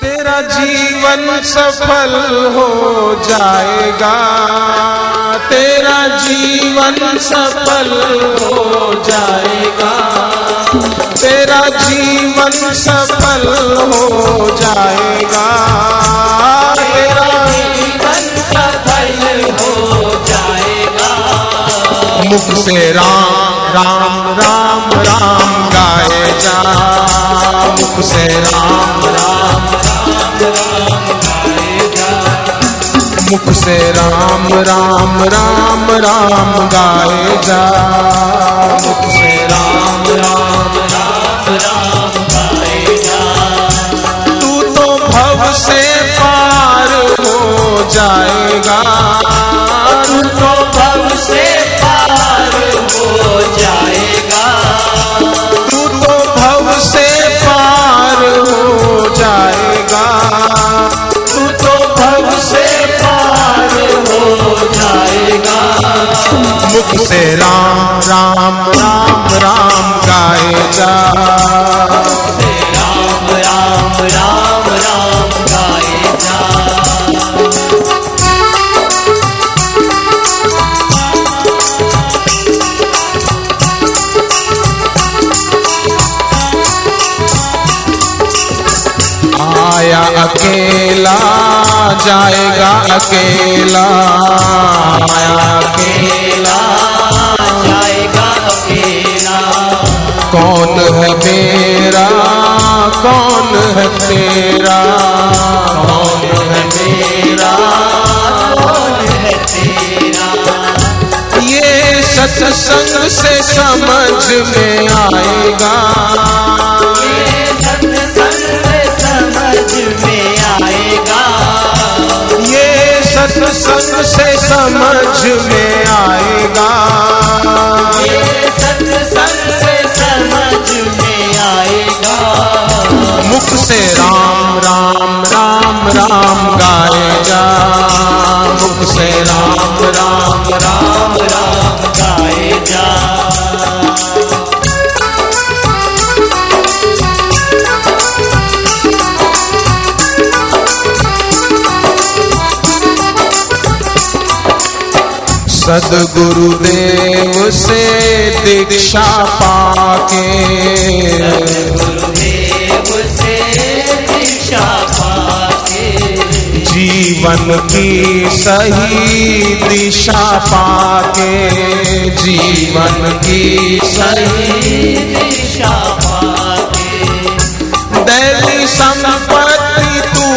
तेरा जीवन सफल हो जाएगा। तेरा जीवन सफल हो जाएगा। तेरा जीवन सफल हो जाएगा। तेरा जीवन सफल हो जाएगा। मुख से राम राम राम राम गाए जा मुख से राम राम मुख से राम राम राम राम गाए जा। मुख से राम राम राम राम गाएगा तू तो भव से पार हो जाएगा। मुख राम राम राम राम गाए जा राम राम राम राम गाएगा। आया अकेला, जाएगा अकेला। आया अकेला सत्संग से समझ में आएगा। ये सत्संग से समझ में आएगा सत्संग से समझ में आएगा। ये सत्संग से समझ में आएगा मुख से राम राम राम राम गाए जा मुख से राम राम राम राम। सदगुरुदेव से दीक्षा पाके। गुरुदेव से दीक्षा पाके। जीवन की सही दिशा पाके। जीवन की सही सही दिशा पाके। दैवी संपत्ति तू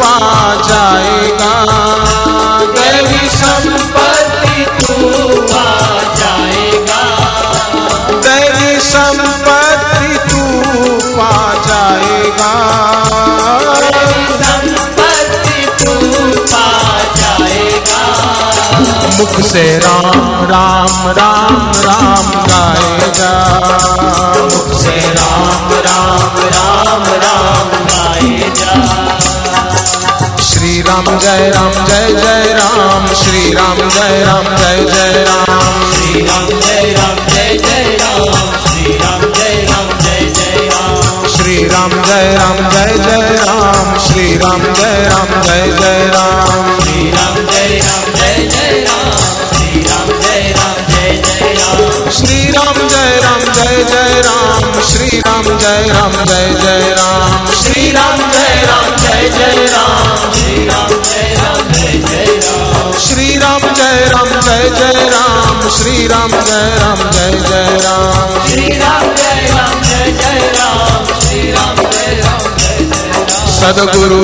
आ जाएगा। दैवी संपत्ति मुख से राम राम राम राम गाएगा। मुख से राम राम राम राम गाएगा। श्री राम जय राम, जय जय राम। श्री राम जय राम, जय जय राम। श्री राम जय राम, जय जय राम। श्री राम जय राम, जय जय राम। श्री राम जय राम, जय जय राम। श्री राम जय राम, जय जय राम। श्री राम जय राम, जय जय राम। श्री राम जय राम जय जय राम। श्री राम जय राम जय जय राम। श्री राम जय राम जय जय राम। श्री राम जय राम जय जय राम। श्री राम जय राम जय जय राम। श्री राम जय राम जय जय राम। श्री राम जय राम जय जय राम। श्री राम जय राम जय जय राम। सदगुरु देव की